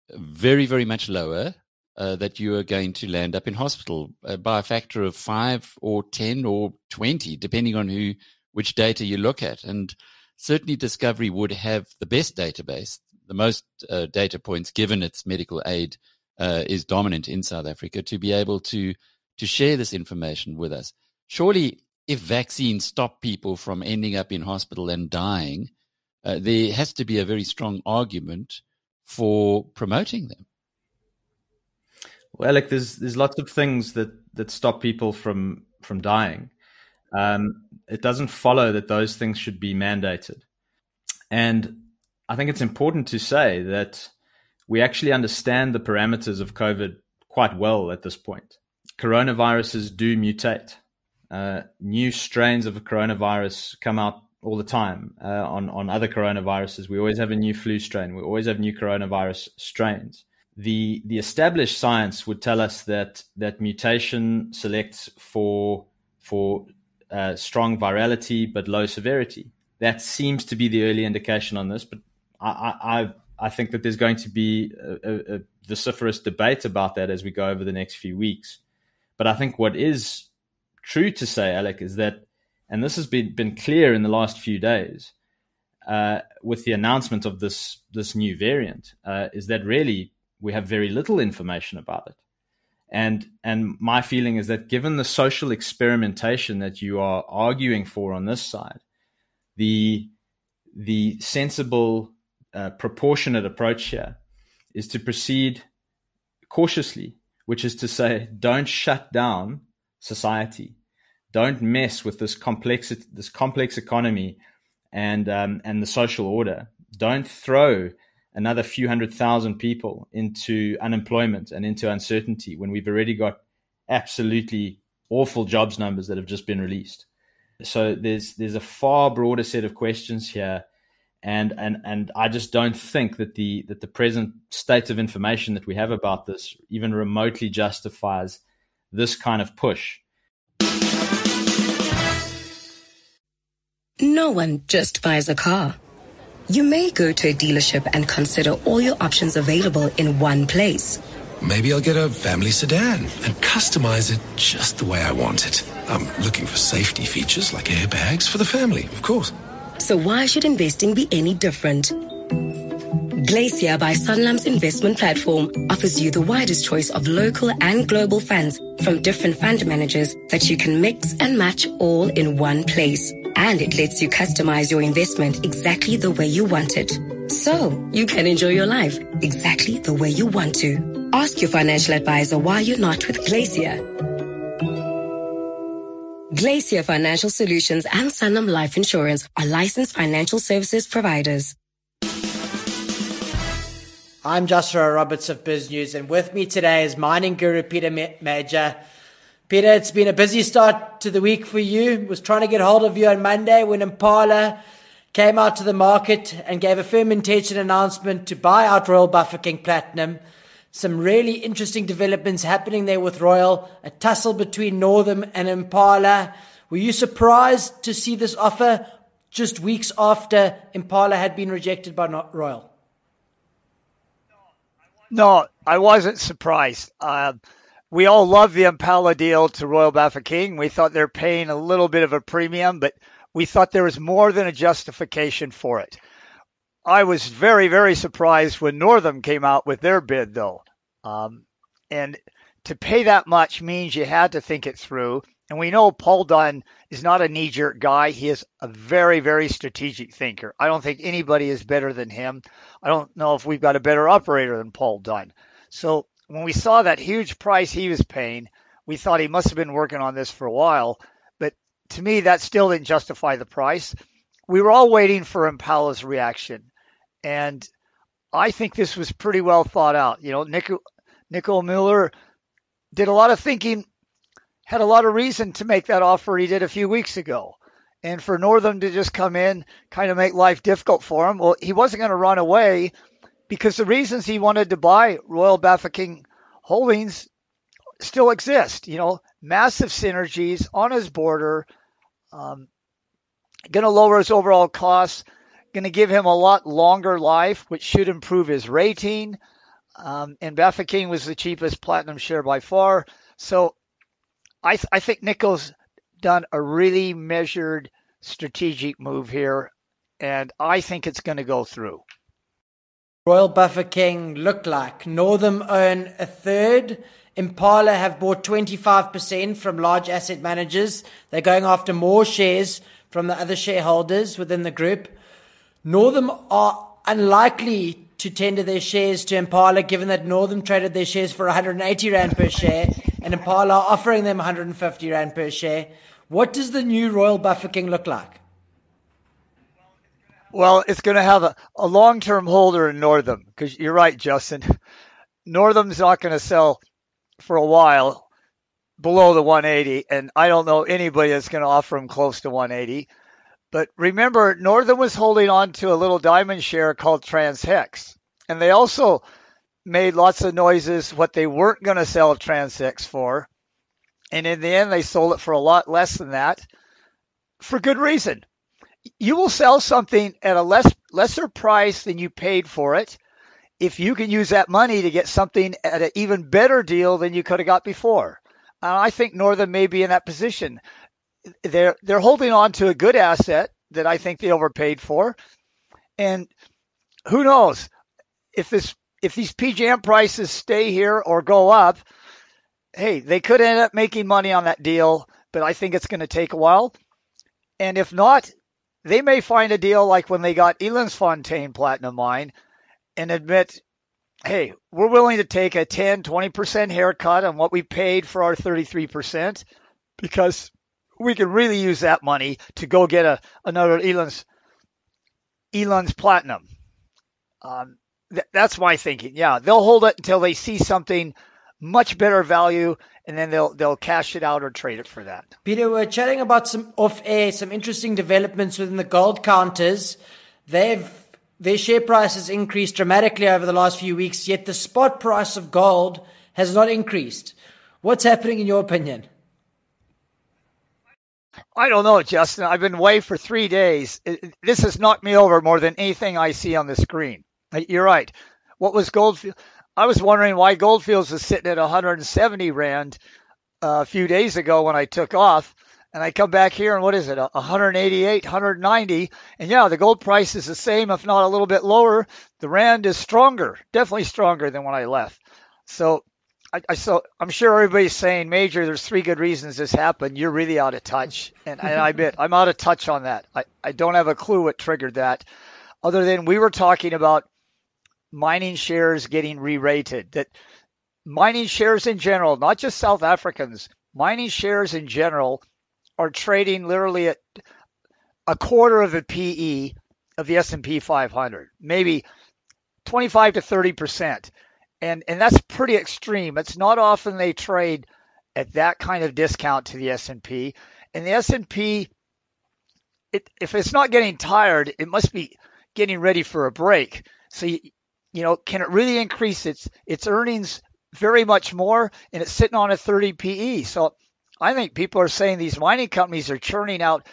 very very much lower uh, that you are going to land up in hospital uh, by a factor of five or ten or twenty, depending on who which data you look at, and certainly Discovery would have the best database, the most uh, data points, given its medical aid uh, is dominant in South Africa, to be able to to share this information with us. Surely, if vaccines stop people from ending up in hospital and dying, uh, there has to be a very strong argument for promoting them.
Well, like there's there's lots of things that that stop people from from dying um, it doesn't follow that those things should be mandated. And I think it's important to say that we actually understand the parameters of COVID quite well at this point. Coronaviruses do mutate. Uh, new strains of a coronavirus come out all the time uh, on on other coronaviruses. We always have a new flu strain. We always have new coronavirus strains. The the established science would tell us that that mutation selects for for uh, strong virality but low severity. That seems to be the early indication on this, but I, I, I think that there's going to be a, a, vociferous debate about that as we go over the next few weeks. But I think what is true to say, Alec, is that, and this has been, been clear in the last few days, uh, with the announcement of this this new variant, uh, is that really we have very little information about it. And and my feeling is that given the social experimentation that you are arguing for on this side, the the sensible, uh, proportionate approach here is to proceed cautiously, which is to say, don't shut down society, don't mess with this complex this complex economy and um, and the social order. Don't throw another few hundred thousand people into unemployment and into uncertainty when we've already got absolutely awful jobs numbers that have just been released. So there's there's a far broader set of questions here, and and and I just don't think that the that the present state of information that we have about this even remotely justifies this kind of push.
No one just buys a car You may go to a dealership and consider all your options available in one place.
Maybe I'll get a family sedan and customize it just the way I want it. I'm looking for safety features like airbags for the family, of course.
So why should investing be any different? Glacier by Sanlam's investment platform offers you the widest choice of local and global funds from different fund managers that you can mix and match all in one place. And it lets you customize your investment exactly the way you want it. So you can enjoy your life exactly the way you want to. Ask your financial advisor why you're not with Glacier. Glacier Financial Solutions and Sanlam Life Insurance are licensed financial services providers.
I'm Joshua Roberts of BizNews, and with me today is mining guru Peter Major. Peter, it's been a busy start to the week for you. Was trying to get hold of you on Monday when Impala came out to the market and gave a firm intention announcement to buy out Royal Bafokeng Platinum. Some really interesting developments happening there with Royal, a tussle between Northam and Impala. Were you surprised to see this offer just weeks after Impala had been rejected by Royal?
No, I wasn't surprised. Uh, we all love the Impala deal to Royal Bafokeng. We thought they're paying a little bit of a premium, but we thought there was more than a justification for it. I was very, very surprised when Northam came out with their bid, though. Um, and to pay that much means you had to think it through. And we know Paul Dunne is not a knee jerk guy. He is a very, very strategic thinker. I don't think anybody is better than him. I don't know if we've got a better operator than Paul Dunne. So when we saw that huge price he was paying, we thought he must have been working on this for a while. But to me, that still didn't justify the price. We were all waiting for Impala's reaction. And I think this was pretty well thought out. You know, Nico, Nico Muller did a lot of thinking had a lot of reason to make that offer he did a few weeks ago. And for Northam to just come in, kind of make life difficult for him, well, he wasn't going to run away because the reasons he wanted to buy Royal Bafokeng Holdings still exist. You know, massive synergies on his border, um, going to lower his overall costs, going to give him a lot longer life, which should improve his rating. Um, and Bafokeng was the cheapest platinum share by far. So I, th- I think Nico's done a really measured strategic move here, and I think it's going to go through.
Royal Bafokeng look like Northam own a third. Impala have bought 25% from large asset managers. They're going after more shares from the other shareholders within the group. Northam are unlikely to tender their shares to Impala, given that Northam traded their shares for 180 Rand per share and Impala offering them 150 Rand per share. What does the new Royal Bafokeng look like?
Well, it's going to have a, a long term holder in Northam because you're right, Justin. Northam's not going to sell for a while below the 180, and I don't know anybody that's going to offer him close to 180. But remember, Northam was holding on to a little diamond share called Transhex. And they also made lots of noises what they weren't going to sell Transhex for. And in the end, they sold it for a lot less than that for good reason. You will sell something at a less lesser price than you paid for it if you can use that money to get something at an even better deal than you could have got before. And I think Northam may be in that position they're they're holding on to a good asset that I think they overpaid for, and who knows if this if these PGM prices stay here or go up. Hey, they could end up making money on that deal, but I think it's going to take a while. And if not, they may find a deal like when they got Eland's Fontaine Platinum Mine and admit, hey, we're willing to take a 10, 20% haircut on what we paid for our 33% because we can really use that money to go get a another Eland's Eland's platinum. Um, th- that's my thinking. Yeah, they'll hold it until they see something much better value, and then they'll they'll cash it out or trade it for that.
Peter, we're chatting about some off air, some interesting developments within the gold counters. They've their share price has increased dramatically over the last few weeks, yet the spot price of gold has not increased. What's happening in your opinion?
I don't know, Justin. I've been away for three days. This has knocked me over more than anything I see on the screen. You're right. What was Goldfield? I was wondering why Gold Fields was sitting at 170 rand uh, a few days ago when I took off, and I come back here and what is it? 188, 190, and yeah, the gold price is the same, if not a little bit lower. The rand is stronger, definitely stronger than when I left. So I, I so I'm sure everybody's saying, Major, there's three good reasons this happened. You're really out of touch, and, and I admit I'm out of touch on that. I, I don't have a clue what triggered that, other than we were talking about mining shares getting re-rated. That mining shares in general, not just South Africans, mining shares in general are trading literally at a quarter of the PE of the S&P 500, maybe 25 to 30 percent and and that's pretty extreme. It's not often they trade at that kind of discount to the S&P. And the S&P it, if it's not getting tired, it must be getting ready for a break. So you, you know, can it really increase its its earnings very much more and it's sitting on a 30 PE. So I think people are saying these mining companies are churning out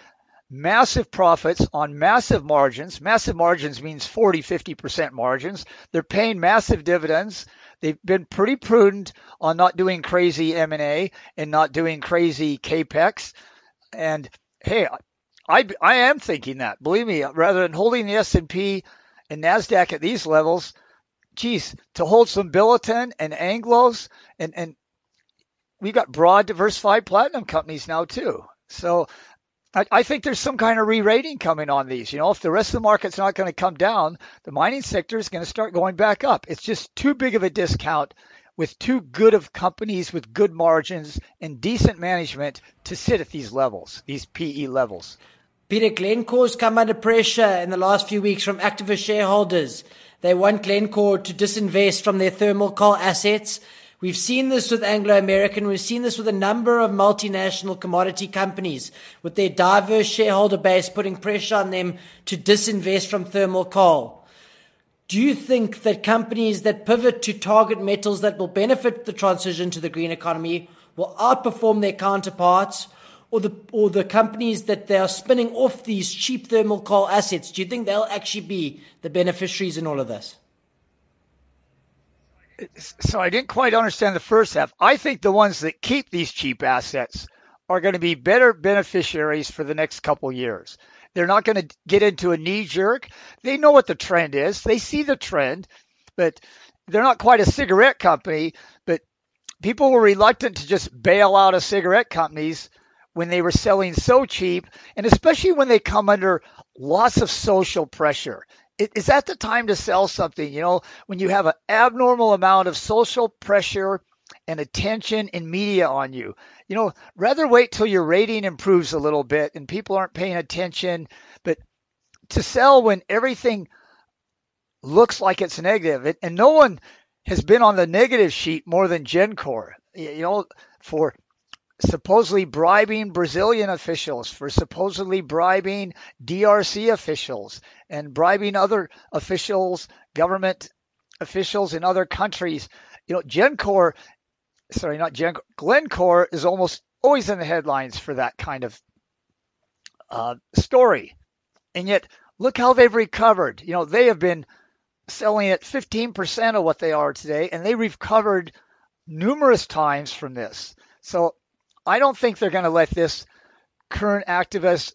massive profits on massive margins. Massive margins means 40, 50% margins. They're paying massive dividends. They've been pretty prudent on not doing crazy M&A and not doing crazy capex. And hey, I, I am thinking that. Believe me, rather than holding the S&P and Nasdaq at these levels, geez, to hold some Billiton and Anglos and and we've got broad diversified platinum companies now too. So I, I think there's some kind of re-rating coming on these. You know, if the rest of the market's not going to come down, the mining sector is going to start going back up. It's just too big of a discount with too good of companies with good margins and decent management to sit at these levels, these PE levels.
Peter Glencore's come under pressure in the last few weeks from activist shareholders. They want Glencore to disinvest from their thermal coal assets We've seen this with Anglo American. We've seen this with a number of multinational commodity companies with their diverse shareholder base putting pressure on them to disinvest from thermal coal. Do you think that companies that pivot to target metals that will benefit the transition to the green economy will outperform their counterparts? Or the, or the companies that they are spinning off these cheap thermal coal assets, do you think they'll actually be the beneficiaries in all of this?
so I didn't quite understand the first half. I think the ones that keep these cheap assets are going to be better beneficiaries for the next couple years. They're not going to get into a knee jerk. They know what the trend is. They see the trend, but they're not quite a cigarette company. But people were reluctant to just bail out of cigarette companies when they were selling so cheap, and especially when they come under lots of social pressure is that the time to sell something? You know, when you have an abnormal amount of social pressure and attention and media on you. You know, rather wait till your rating improves a little bit and people aren't paying attention, but to sell when everything looks like it's negative, and no one has been on the negative sheet more than Gencor. You know, for supposedly bribing Brazilian officials, for supposedly bribing DRC officials, and bribing other officials, government officials in other countries. You know, Gencor, sorry, not Gencor, Glencore is almost always in the headlines for that kind of uh, story. And yet, look how they've recovered. You know, they have been selling at 15% of what they are today, and they recovered numerous times from this. So I don't think they're going to let this current activist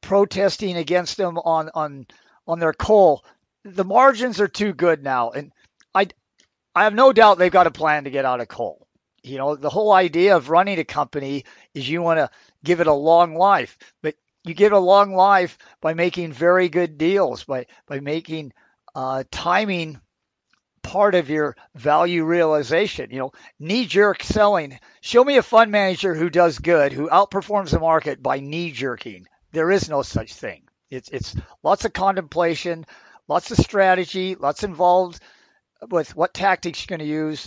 protesting against them on on on their coal. The margins are too good now, and I I have no doubt they've got a plan to get out of coal. You know, the whole idea of running a company is you want to give it a long life, but you give it a long life by making very good deals, by by making uh, timing part of your value realization. You know, knee jerk selling. Show me a fund manager who does good, who outperforms the market by knee jerking. There is no such thing. It's it's lots of contemplation, lots of strategy, lots involved with what tactics you're going to use.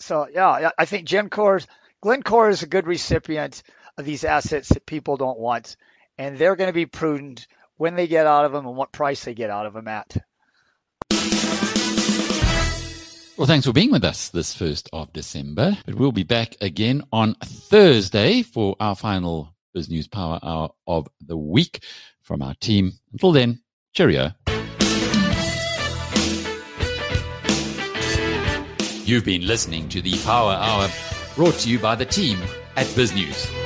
So yeah, I think Gencor, Glencore is a good recipient of these assets that people don't want, and they're going to be prudent when they get out of them and what price they get out of them at.
Well, thanks for being with us this first of December. But we'll be back again on Thursday for our final BizNews Power Hour of the week from our team. Until then, cheerio. You've been listening to the Power Hour brought to you by the team at BizNews.